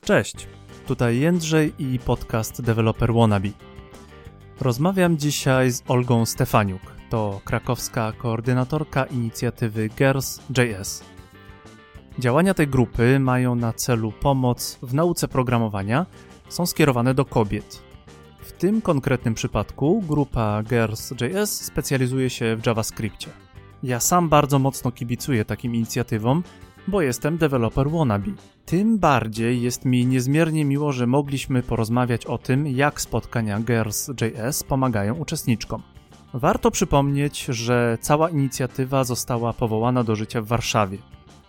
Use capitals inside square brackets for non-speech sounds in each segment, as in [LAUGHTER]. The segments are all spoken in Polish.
Cześć, tutaj Jędrzej i podcast Developer Wannabe. Rozmawiam dzisiaj z Olgą Stefaniuk, to krakowska koordynatorka inicjatywy Girls.js. Działania tej grupy mają na celu pomoc w nauce programowania, są skierowane do kobiet. W tym konkretnym przypadku grupa Girls.js specjalizuje się w JavaScriptie. Ja sam bardzo mocno kibicuję takim inicjatywom, bo jestem developer wannabe. Tym bardziej jest mi niezmiernie miło, że mogliśmy porozmawiać o tym, jak spotkania Girls.js pomagają uczestniczkom. Warto przypomnieć, że cała inicjatywa została powołana do życia w Warszawie.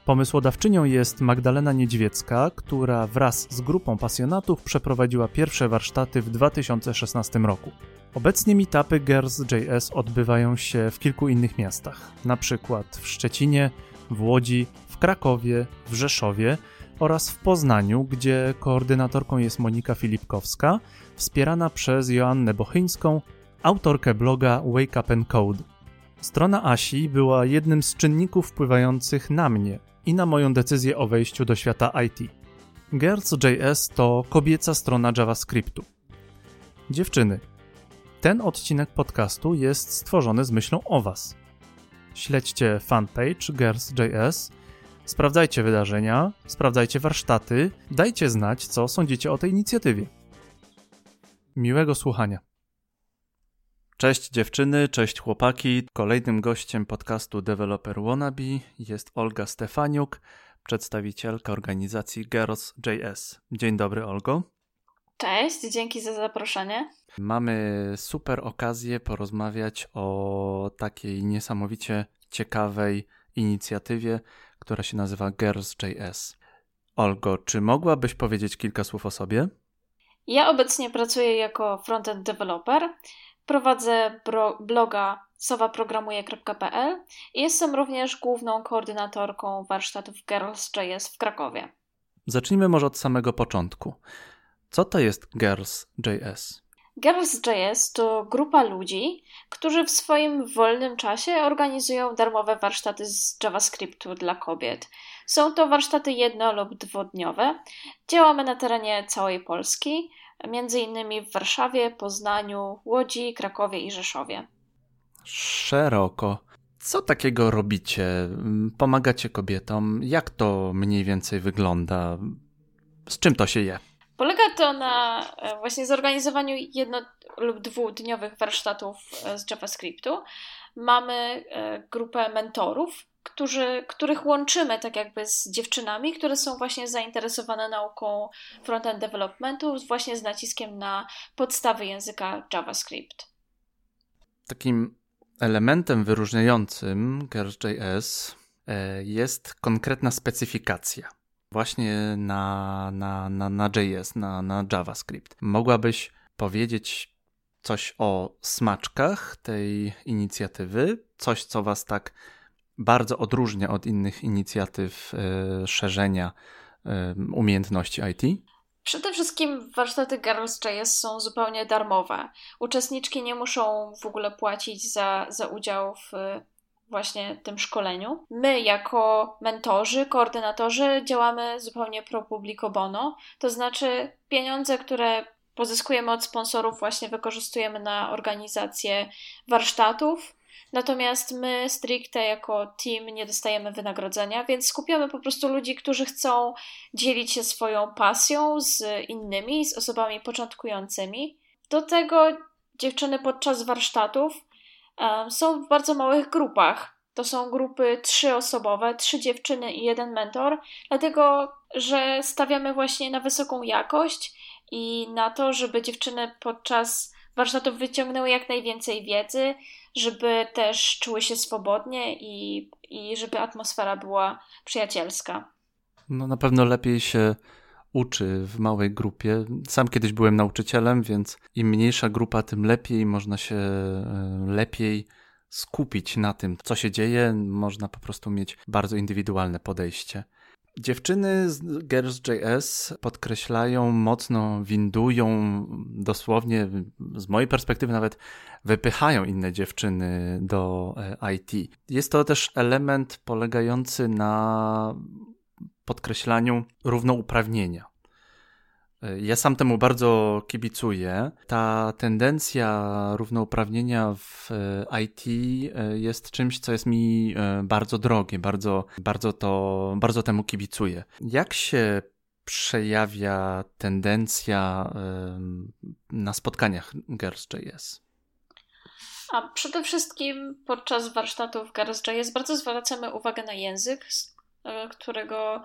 Pomysłodawczynią jest Magdalena Niedźwiecka, która wraz z grupą pasjonatów przeprowadziła pierwsze warsztaty w 2016 roku. Obecnie meetupy Girls.js odbywają się w kilku innych miastach, na przykład w Szczecinie, w Łodzi, Krakowie, w Rzeszowie oraz w Poznaniu, gdzie koordynatorką jest Monika Filipkowska, wspierana przez Joannę Bochyńską, autorkę bloga Wake Up and Code. Strona Asi była jednym z czynników wpływających na mnie i na moją decyzję o wejściu do świata IT. Girls.js to kobieca strona JavaScriptu. Dziewczyny, ten odcinek podcastu jest stworzony z myślą o Was. Śledźcie fanpage Girls.js, sprawdzajcie wydarzenia, sprawdzajcie warsztaty, dajcie znać, co sądzicie o tej inicjatywie. Miłego słuchania. Cześć dziewczyny, cześć chłopaki. Kolejnym gościem podcastu Developer Wannabe jest Olga Stefaniuk, przedstawicielka organizacji Girls.js. Dzień dobry, Olgo. Cześć, dzięki za zaproszenie. Mamy super okazję porozmawiać o takiej niesamowicie ciekawej inicjatywie, która się nazywa Girls.js. Olgo, czy mogłabyś powiedzieć kilka słów o sobie? Ja obecnie pracuję jako frontend developer. Prowadzę bloga sowaprogramuje.pl i jestem również główną koordynatorką warsztatów Girls.js w Krakowie. Zacznijmy może od samego początku. Co to jest Girls.js? Girls.js to grupa ludzi, którzy w swoim wolnym czasie organizują darmowe warsztaty z JavaScriptu dla kobiet. Są to warsztaty jedno- lub dwudniowe. Działamy na terenie całej Polski, między innymi w Warszawie, Poznaniu, Łodzi, Krakowie i Rzeszowie. Szeroko. Co takiego robicie? Pomagacie kobietom? Jak to mniej więcej wygląda? Z czym to się je? Polega to na e, właśnie zorganizowaniu jedno lub dwudniowych warsztatów e, z JavaScriptu. Mamy e, grupę mentorów, którzy, których łączymy tak jakby z dziewczynami, które są właśnie zainteresowane nauką frontend developmentu, właśnie z naciskiem na podstawy języka JavaScript. Takim elementem wyróżniającym Girls.js jest konkretna specyfikacja właśnie na, na, na, na JS, na, na JavaScript. Mogłabyś powiedzieć coś o smaczkach tej inicjatywy? Coś, co Was tak bardzo odróżnia od innych inicjatyw y, szerzenia y, umiejętności IT? Przede wszystkim warsztaty Girls.js są zupełnie darmowe. Uczestniczki nie muszą w ogóle płacić za, za udział w właśnie tym szkoleniu. My, jako mentorzy, koordynatorzy, działamy zupełnie pro publico bono, to znaczy pieniądze, które pozyskujemy od sponsorów, właśnie wykorzystujemy na organizację warsztatów. Natomiast my stricte jako team nie dostajemy wynagrodzenia, więc skupiamy po prostu ludzi, którzy chcą dzielić się swoją pasją z innymi, z osobami początkującymi. Do tego dziewczyny podczas warsztatów są w bardzo małych grupach. To są grupy trzyosobowe, trzy dziewczyny i jeden mentor, dlatego że stawiamy właśnie na wysoką jakość i na to, żeby dziewczyny podczas warsztatów wyciągnęły jak najwięcej wiedzy, żeby też czuły się swobodnie i, i żeby atmosfera była przyjacielska. No na pewno lepiej się uczy w małej grupie. Sam kiedyś byłem nauczycielem, więc im mniejsza grupa, tym lepiej, można się e, lepiej skupić na tym, co się dzieje, można po prostu mieć bardzo indywidualne podejście. Dziewczyny z Girls.js podkreślają, mocno windują, dosłownie z mojej perspektywy nawet wypychają inne dziewczyny do e, IT. Jest to też element polegający na podkreślaniu równouprawnienia. Ja sam temu bardzo kibicuję. Ta tendencja równouprawnienia w e, IT e, jest czymś, co jest mi bardzo drogie, bardzo, bardzo, to, bardzo temu kibicuję. Jak się przejawia tendencja na spotkaniach Girls.js? A przede wszystkim podczas warsztatów Girls.js bardzo zwracamy uwagę na język, którego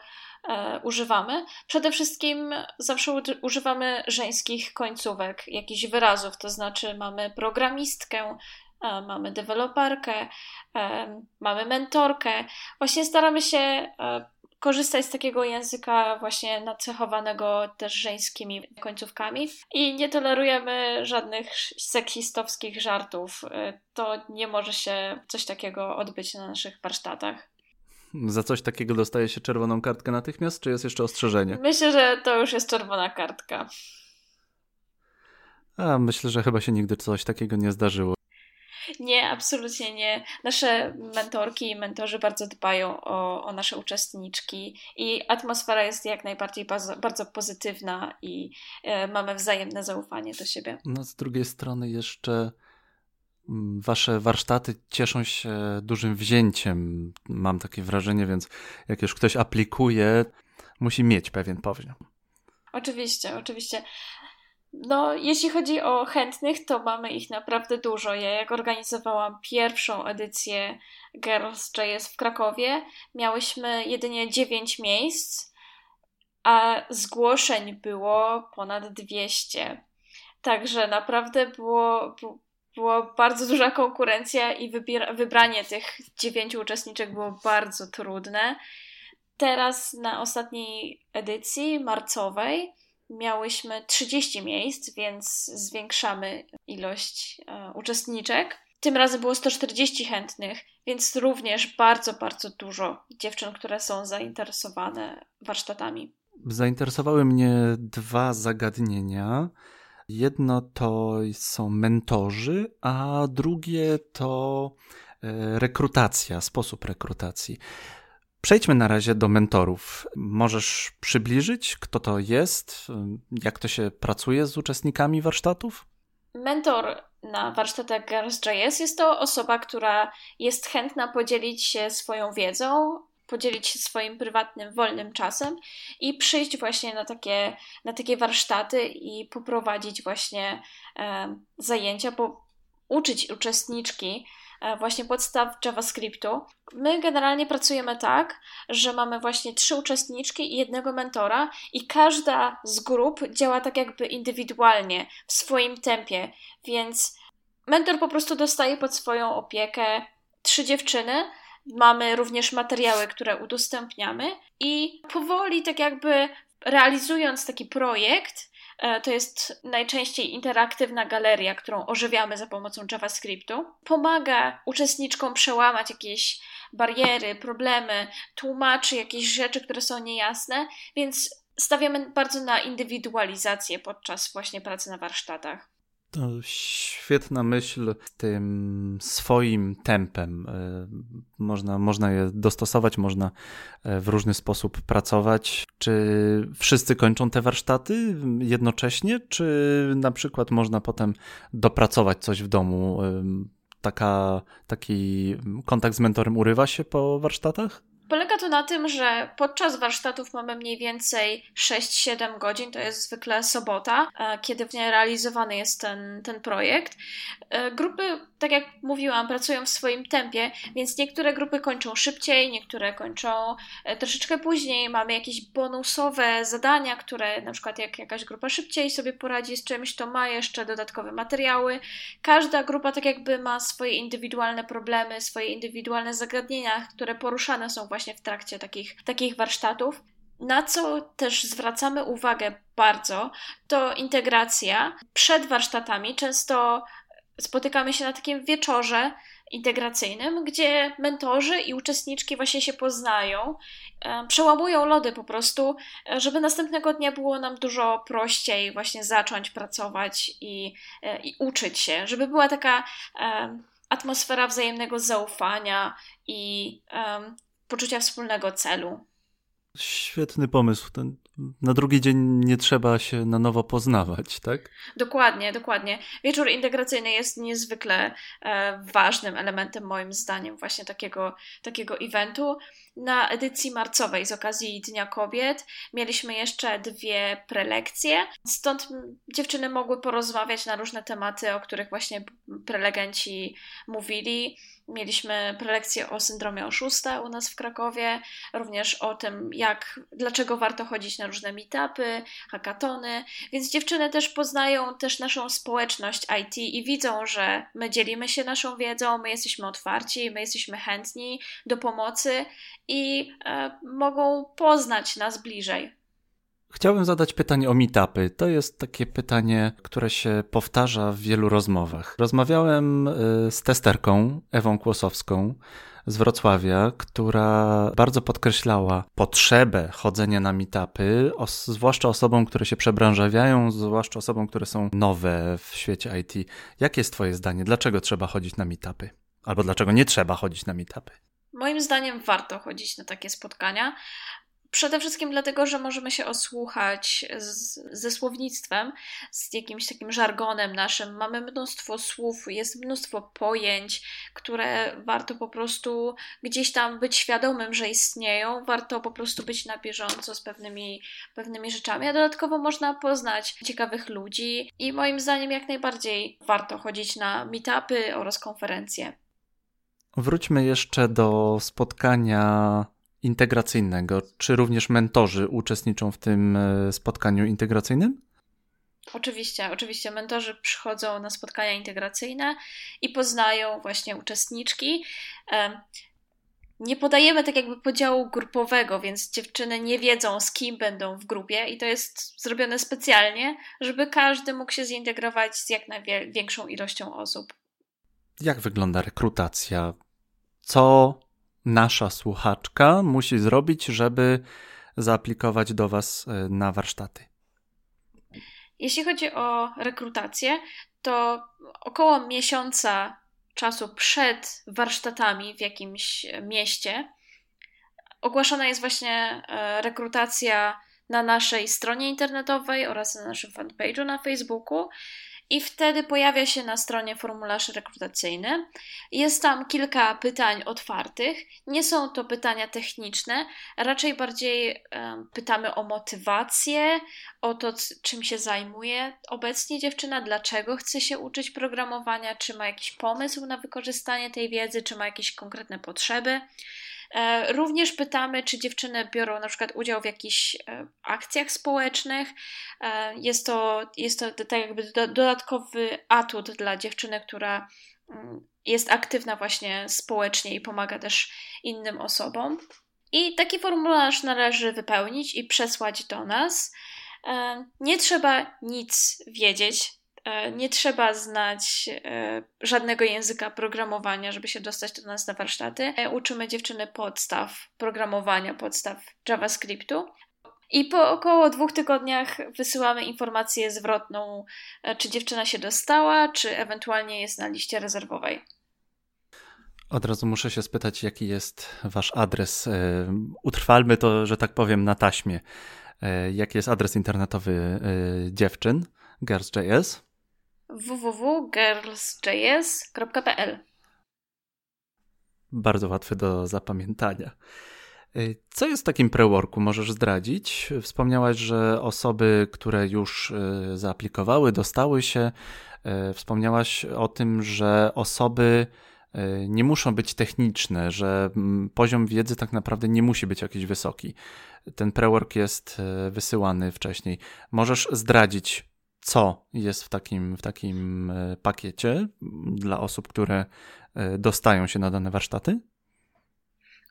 e, używamy. Przede wszystkim zawsze używamy żeńskich końcówek, jakichś wyrazów, to znaczy mamy programistkę, e, mamy deweloperkę, e, mamy mentorkę. Właśnie staramy się e, korzystać z takiego języka właśnie nacechowanego też żeńskimi końcówkami i nie tolerujemy żadnych seksistowskich żartów. E, to nie może się coś takiego odbyć na naszych warsztatach. Za coś takiego dostaje się czerwoną kartkę natychmiast, czy jest jeszcze ostrzeżenie? Myślę, że to już jest czerwona kartka. A myślę, że chyba się nigdy coś takiego nie zdarzyło. Nie, absolutnie nie. Nasze mentorki i mentorzy bardzo dbają o, o nasze uczestniczki i atmosfera jest jak najbardziej bardzo, bardzo pozytywna i e, mamy wzajemne zaufanie do siebie. No z drugiej strony jeszcze Wasze warsztaty cieszą się dużym wzięciem, mam takie wrażenie, więc jak już ktoś aplikuje, musi mieć pewien poziom. Oczywiście, oczywiście. No, jeśli chodzi o chętnych, to mamy ich naprawdę dużo. Ja jak organizowałam pierwszą edycję Girls JS w Krakowie, miałyśmy jedynie 9 miejsc, a zgłoszeń było ponad 200. Także naprawdę było, była bardzo duża konkurencja i wybranie tych dziewięciu uczestniczek było bardzo trudne. Teraz na ostatniej edycji marcowej miałyśmy 30 miejsc, więc zwiększamy ilość e, uczestniczek. Tym razem było 140 chętnych, więc również bardzo, bardzo dużo dziewczyn, które są zainteresowane warsztatami. Zainteresowały mnie dwa zagadnienia. Jedno to są mentorzy, a drugie to e, rekrutacja, sposób rekrutacji. Przejdźmy na razie do mentorów. Możesz przybliżyć, kto to jest, jak to się pracuje z uczestnikami warsztatów? Mentor na warsztatach Girls.js jest to osoba, która jest chętna podzielić się swoją wiedzą, podzielić się swoim prywatnym, wolnym czasem i przyjść właśnie na takie, na takie warsztaty i poprowadzić właśnie e, zajęcia, po, uczyć uczestniczki E, właśnie podstaw JavaScriptu. My generalnie pracujemy tak, że mamy właśnie trzy uczestniczki i jednego mentora, i każda z grup działa tak jakby indywidualnie, w swoim tempie, więc mentor po prostu dostaje pod swoją opiekę trzy dziewczyny. Mamy również materiały, które udostępniamy, i powoli, tak jakby realizując taki projekt, E, to jest najczęściej interaktywna galeria, którą ożywiamy za pomocą JavaScriptu. Pomaga uczestniczkom przełamać jakieś bariery, problemy, tłumaczy jakieś rzeczy, które są niejasne, więc stawiamy bardzo na indywidualizację podczas właśnie pracy na warsztatach. To świetna myśl tym swoim tempem. E, można, można je dostosować, można e, w różny sposób pracować. Czy wszyscy kończą te warsztaty jednocześnie, czy na przykład można potem dopracować coś w domu? E, taka, taki kontakt z mentorem urywa się po warsztatach? Polega to na tym, że podczas warsztatów mamy mniej więcej 6-7 godzin, to jest zwykle sobota, e, kiedy realizowany jest ten, ten projekt. E, grupy, tak jak mówiłam, pracują w swoim tempie, więc niektóre grupy kończą szybciej, niektóre kończą e, troszeczkę później. Mamy jakieś bonusowe zadania, które na przykład jak jakaś grupa szybciej sobie poradzi z czymś, to ma jeszcze dodatkowe materiały. Każda grupa tak jakby ma swoje indywidualne problemy, swoje indywidualne zagadnienia, które poruszane są właśnie właśnie w trakcie takich, takich warsztatów. Na co też zwracamy uwagę bardzo, to integracja. Przed warsztatami często spotykamy się na takim wieczorze integracyjnym, gdzie mentorzy i uczestniczki właśnie się poznają, e, przełamują lody po prostu, e, żeby następnego dnia było nam dużo prościej właśnie zacząć pracować i, e, i uczyć się, żeby była taka atmosfera wzajemnego zaufania i poczucia wspólnego celu. Świetny pomysł. Ten na drugi dzień nie trzeba się na nowo poznawać, tak? Dokładnie, dokładnie. Wieczór integracyjny jest niezwykle e, ważnym elementem, moim zdaniem, właśnie takiego, takiego eventu. Na edycji marcowej z okazji Dnia Kobiet mieliśmy jeszcze dwie prelekcje, stąd dziewczyny mogły porozmawiać na różne tematy, o których właśnie prelegenci mówili. Mieliśmy prelekcję o syndromie oszusta u nas w Krakowie, również o tym, jak, dlaczego warto chodzić na różne meetupy, hackatony, więc dziewczyny też poznają też naszą społeczność IT i widzą, że my dzielimy się naszą wiedzą, my jesteśmy otwarci, my jesteśmy chętni do pomocy i e, mogą poznać nas bliżej. Chciałbym zadać pytanie o meetupy. To jest takie pytanie, które się powtarza w wielu rozmowach. Rozmawiałem y, z testerką Ewą Kłosowską z Wrocławia, która bardzo podkreślała potrzebę chodzenia na meetupy, zwłaszcza osobom, które się przebranżawiają, zwłaszcza osobom, które są nowe w świecie IT. Jakie jest Twoje zdanie? Dlaczego trzeba chodzić na meetupy? Albo dlaczego nie trzeba chodzić na meetupy? Moim zdaniem warto chodzić na takie spotkania. Przede wszystkim dlatego, że możemy się osłuchać z, ze słownictwem, z jakimś takim żargonem naszym. Mamy mnóstwo słów, jest mnóstwo pojęć, które warto po prostu gdzieś tam być świadomym, że istnieją. Warto po prostu być na bieżąco z pewnymi, pewnymi rzeczami, a dodatkowo można poznać ciekawych ludzi i moim zdaniem jak najbardziej warto chodzić na meetupy oraz konferencje. Wróćmy jeszcze do spotkania integracyjnego. Czy również mentorzy uczestniczą w tym e, spotkaniu integracyjnym? Oczywiście, oczywiście mentorzy przychodzą na spotkania integracyjne i poznają właśnie uczestniczki. Nie podajemy tak jakby podziału grupowego, więc dziewczyny nie wiedzą z kim będą w grupie i to jest zrobione specjalnie, żeby każdy mógł się zintegrować z jak największą ilością osób. Jak wygląda rekrutacja? Co nasza słuchaczka musi zrobić, żeby zaaplikować do Was e, na warsztaty? Jeśli chodzi o rekrutację, to około miesiąca czasu przed warsztatami w jakimś mieście ogłaszana jest właśnie e, rekrutacja na naszej stronie internetowej oraz na naszym fanpage'u na Facebooku i wtedy pojawia się na stronie formularz rekrutacyjny. Jest tam kilka pytań otwartych. Nie są to pytania techniczne, raczej bardziej um, pytamy o motywację, o to, czym się zajmuje obecnie dziewczyna, dlaczego chce się uczyć programowania, czy ma jakiś pomysł na wykorzystanie tej wiedzy, czy ma jakieś konkretne potrzeby. E, również pytamy, czy dziewczyny biorą na przykład udział w jakichś e, akcjach społecznych. E, jest to, jest to tak jakby dodatkowy atut dla dziewczyny, która mm, jest aktywna właśnie społecznie i pomaga też innym osobom. I taki formularz należy wypełnić i przesłać do nas. Nie trzeba nic wiedzieć nie trzeba znać e, żadnego języka programowania, żeby się dostać do nas na warsztaty. E, uczymy dziewczyny podstaw programowania, podstaw JavaScriptu. I po około dwóch tygodniach wysyłamy informację zwrotną, czy dziewczyna się dostała, czy ewentualnie jest na liście rezerwowej. Od razu muszę się spytać, jaki jest wasz adres. Utrwalmy to, że tak powiem, na taśmie. Jaki jest adres internetowy dziewczyn, girls.js? www.girlsjs.pl Bardzo łatwy do zapamiętania. Y, co jest w takim preworku? Możesz zdradzić? Wspomniałaś, że osoby, które już y, zaaplikowały, dostały się. Y, wspomniałaś o tym, że osoby nie muszą być techniczne, że mm, poziom wiedzy tak naprawdę nie musi być jakiś wysoki. Ten prework jest wysyłany wcześniej. Możesz zdradzić, co jest w takim, w takim e, pakiecie dla osób, które e, dostają się na dane warsztaty?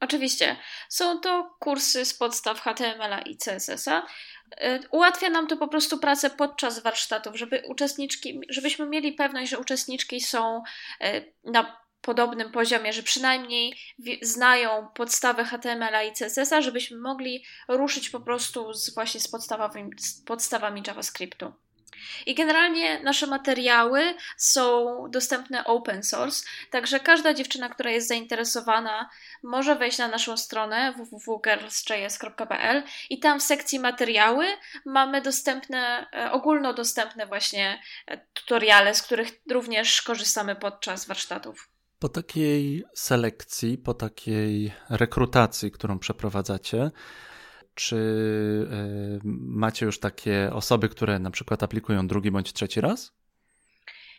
Oczywiście. Są to kursy z podstaw HTML-a i CSS-a. E, ułatwia nam to po prostu pracę podczas warsztatów, żeby uczestniczki, żebyśmy mieli pewność, że uczestniczki są na podobnym poziomie, że przynajmniej znają podstawy HTML-a i CSS-a, żebyśmy mogli ruszyć po prostu z, właśnie z z podstawami JavaScriptu. I generalnie nasze materiały są dostępne open source, także każda dziewczyna, która jest zainteresowana, może wejść na naszą stronę www.girlsjs.pl i tam w sekcji materiały mamy dostępne, e, ogólnodostępne właśnie e, tutoriale, z których również korzystamy podczas warsztatów. Po takiej selekcji, po takiej rekrutacji, którą przeprowadzacie, czy y, macie już takie osoby, które na przykład aplikują drugi bądź trzeci raz?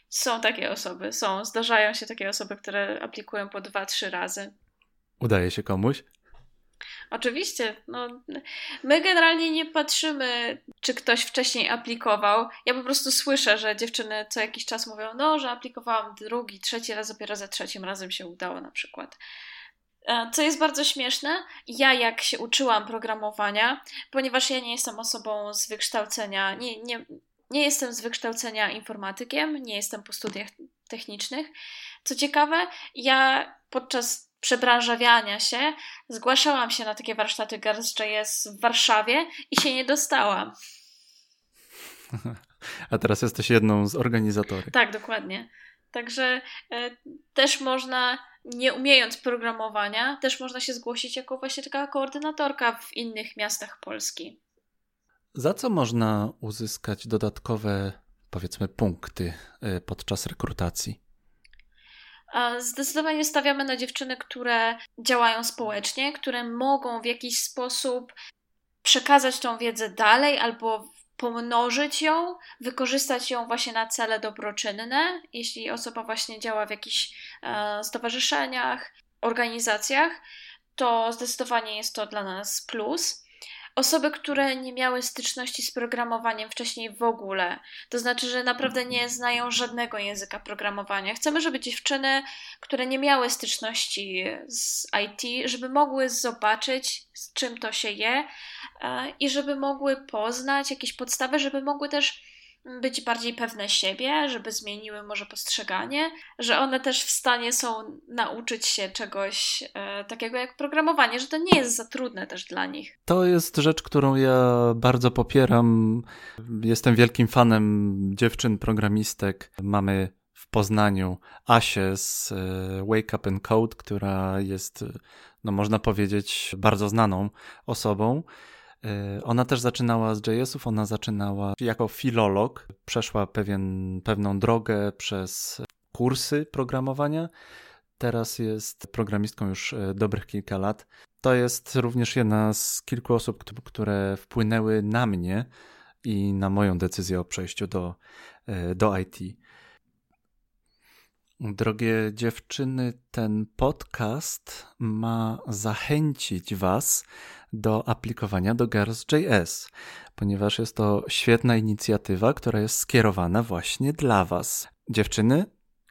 Są takie osoby, są. Zdarzają się takie osoby, które aplikują po dwa, trzy razy. Udaje się komuś? Oczywiście. No, my generalnie nie patrzymy, czy ktoś wcześniej aplikował. Ja po prostu słyszę, że dziewczyny co jakiś czas mówią, no, że aplikowałam drugi, trzeci raz, dopiero za trzecim razem się udało na przykład. E, co jest bardzo śmieszne, ja jak się uczyłam programowania, ponieważ ja nie jestem osobą z wykształcenia, nie, nie, nie jestem z wykształcenia informatykiem, nie jestem po studiach technicznych. Co ciekawe, ja podczas przebranżawiania się zgłaszałam się na takie warsztaty Girls.js w Warszawie i się nie dostałam. [LAUGHS] A teraz jesteś jedną z organizatorów. Tak, dokładnie. Także e, też można, nie umiejąc programowania, też można się zgłosić jako właśnie taka koordynatorka w innych miastach Polski. Za co można uzyskać dodatkowe, powiedzmy, punkty e, podczas rekrutacji? Zdecydowanie stawiamy na dziewczyny, które działają społecznie, które mogą w jakiś sposób przekazać tą wiedzę dalej albo pomnożyć ją, wykorzystać ją właśnie na cele dobroczynne, jeśli osoba właśnie działa w jakichś e, stowarzyszeniach, organizacjach, to zdecydowanie jest to dla nas plus osoby, które nie miały styczności z programowaniem wcześniej w ogóle. To znaczy, że naprawdę nie znają żadnego języka programowania. Chcemy, żeby dziewczyny, które nie miały styczności z IT, żeby mogły zobaczyć, z czym to się je e, i żeby mogły poznać jakieś podstawy, żeby mogły też być bardziej pewne siebie, żeby zmieniły może postrzeganie, że one też w stanie są nauczyć się czegoś e, takiego jak programowanie, że to nie jest za trudne też dla nich. To jest rzecz, którą ja bardzo popieram. Jestem wielkim fanem dziewczyn programistek. Mamy w Poznaniu Asię z e, Wake Up and Code, która jest, no można powiedzieć, bardzo znaną osobą. Y, ona też zaczynała z JS-ów, ona zaczynała jako filolog, przeszła pewien, pewną drogę przez kursy programowania. Teraz jest programistką już y, dobrych kilka lat. To jest również jedna z kilku osób, które wpłynęły na mnie i na moją decyzję o przejściu do, y, do IT. Drogie dziewczyny, ten podcast ma zachęcić Was do aplikowania do Girls.js, ponieważ jest to świetna inicjatywa, która jest skierowana właśnie dla Was. Dziewczyny,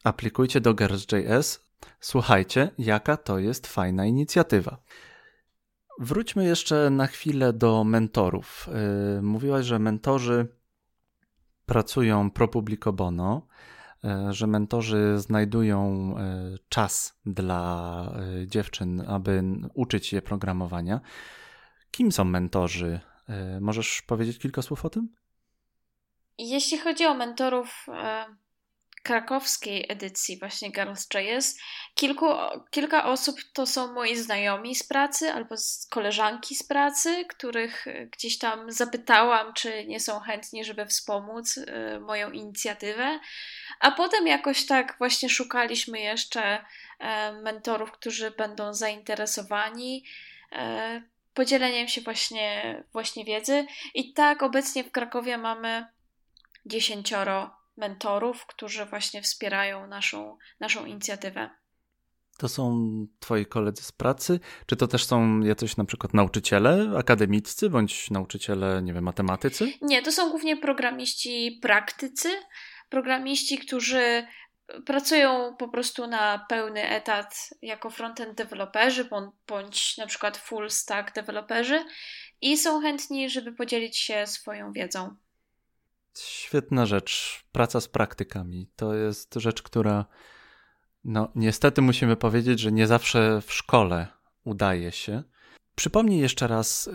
aplikujcie do Girls.js. Słuchajcie, jaka to jest fajna inicjatywa. Wróćmy jeszcze na chwilę do mentorów. Yy, mówiłaś, że mentorzy pracują pro publico bono. E, że mentorzy znajdują e, czas dla dziewczyn, aby uczyć je programowania. Kim są mentorzy? Możesz powiedzieć kilka słów o tym? Jeśli chodzi o mentorów krakowskiej edycji właśnie Girls.js, kilku, kilka osób to są moi znajomi z pracy albo z koleżanki z pracy, których gdzieś tam zapytałam, czy nie są chętni, żeby wspomóc moją inicjatywę. A potem jakoś tak właśnie szukaliśmy jeszcze e, mentorów, którzy będą zainteresowani e, podzieleniem się właśnie, właśnie wiedzy. I tak obecnie w Krakowie mamy dziesięcioro mentorów, którzy właśnie wspierają naszą, naszą inicjatywę. To są twoi koledzy z pracy? Czy to też są jacyś na przykład nauczyciele akademiccy bądź nauczyciele, nie wiem, matematycy? Nie, to są głównie programiści praktycy, programiści, którzy pracują po prostu na pełny etat jako frontend deweloperzy bądź na przykład full stack deweloperzy i są chętni, żeby podzielić się swoją wiedzą. Świetna rzecz. Praca z praktykami to jest rzecz, która no niestety musimy powiedzieć, że nie zawsze w szkole udaje się. Przypomnij jeszcze raz, yy,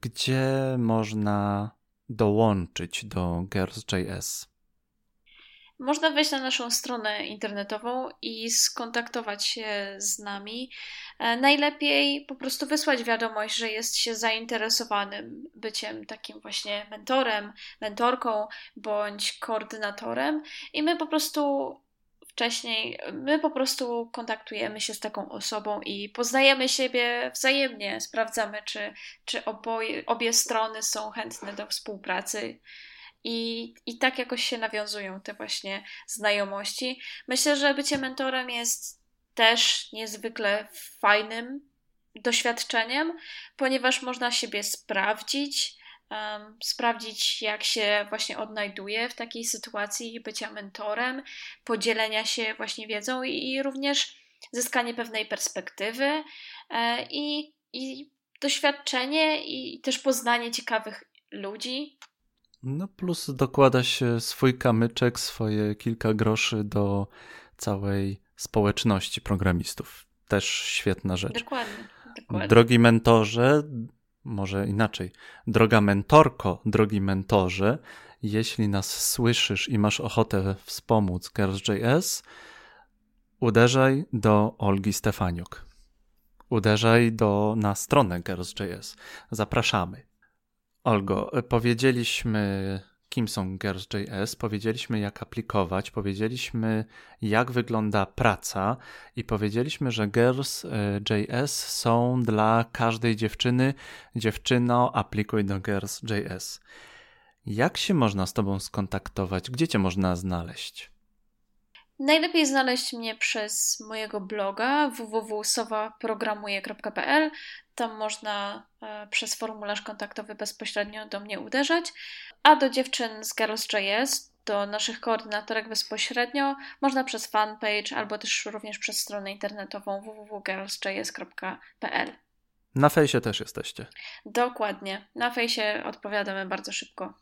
gdzie można dołączyć do Girls.js? Można wejść na naszą stronę internetową i skontaktować się z nami. E, najlepiej po prostu wysłać wiadomość, że jest się zainteresowanym byciem takim właśnie mentorem, mentorką bądź koordynatorem, i my po prostu wcześniej, my po prostu kontaktujemy się z taką osobą i poznajemy siebie wzajemnie, sprawdzamy, czy, czy oboje, obie strony są chętne do współpracy. I, I tak jakoś się nawiązują te właśnie znajomości. Myślę, że bycie mentorem jest też niezwykle fajnym doświadczeniem, ponieważ można siebie sprawdzić, um, sprawdzić, jak się właśnie odnajduje w takiej sytuacji bycia mentorem, podzielenia się właśnie wiedzą i, i również zyskanie pewnej perspektywy e, i, i doświadczenie i też poznanie ciekawych ludzi. No plus dokłada się swój kamyczek, swoje kilka groszy do całej społeczności programistów. Też świetna rzecz. Dokładnie. dokładnie. Drogi mentorze, może inaczej. Droga mentorko, drogi mentorze, jeśli nas słyszysz i masz ochotę wspomóc Girls.js, uderzaj do Olgi Stefaniuk. Uderzaj do, na stronę Girls.js. Zapraszamy. Olgo, powiedzieliśmy, kim są Girls.js, powiedzieliśmy, jak aplikować, powiedzieliśmy, jak wygląda praca i powiedzieliśmy, że Girls.js są dla każdej dziewczyny. Dziewczyno, aplikuj do Girls.js. Jak się można z Tobą skontaktować? Gdzie Cię można znaleźć? Najlepiej znaleźć mnie przez mojego bloga www.sowaprogramuje.pl. Tam można e, przez formularz kontaktowy bezpośrednio do mnie uderzać, a do dziewczyn z Girls.js, do naszych koordynatorek bezpośrednio, można przez fanpage albo też również przez stronę internetową www.girls.js.pl. Na fejsie też jesteście. Dokładnie. Na fejsie odpowiadamy bardzo szybko.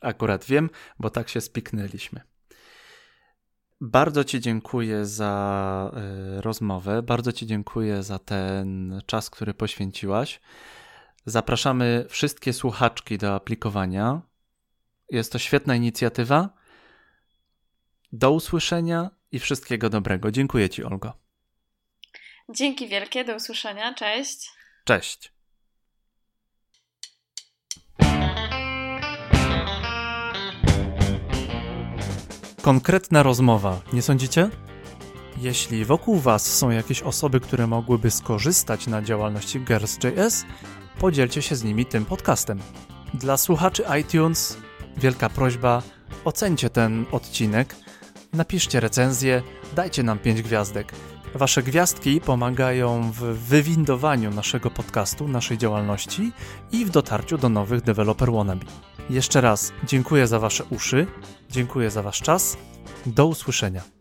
Akurat wiem, bo tak się spiknęliśmy. Bardzo Ci dziękuję za y, rozmowę, bardzo Ci dziękuję za ten czas, który poświęciłaś. Zapraszamy wszystkie słuchaczki do aplikowania. Jest to świetna inicjatywa. Do usłyszenia i wszystkiego dobrego. Dziękuję Ci, Olgo. Dzięki wielkie, do usłyszenia. Cześć. Cześć. Konkretna rozmowa, nie sądzicie? Jeśli wokół Was są jakieś osoby, które mogłyby skorzystać na działalności Girls.js, podzielcie się z nimi tym podcastem. Dla słuchaczy iTunes wielka prośba, ocencie ten odcinek, napiszcie recenzję, dajcie nam 5 gwiazdek. Wasze gwiazdki pomagają w wywindowaniu naszego podcastu, naszej działalności i w dotarciu do nowych developer wannabe. Jeszcze raz dziękuję za Wasze uszy, dziękuję za Wasz czas. Do usłyszenia.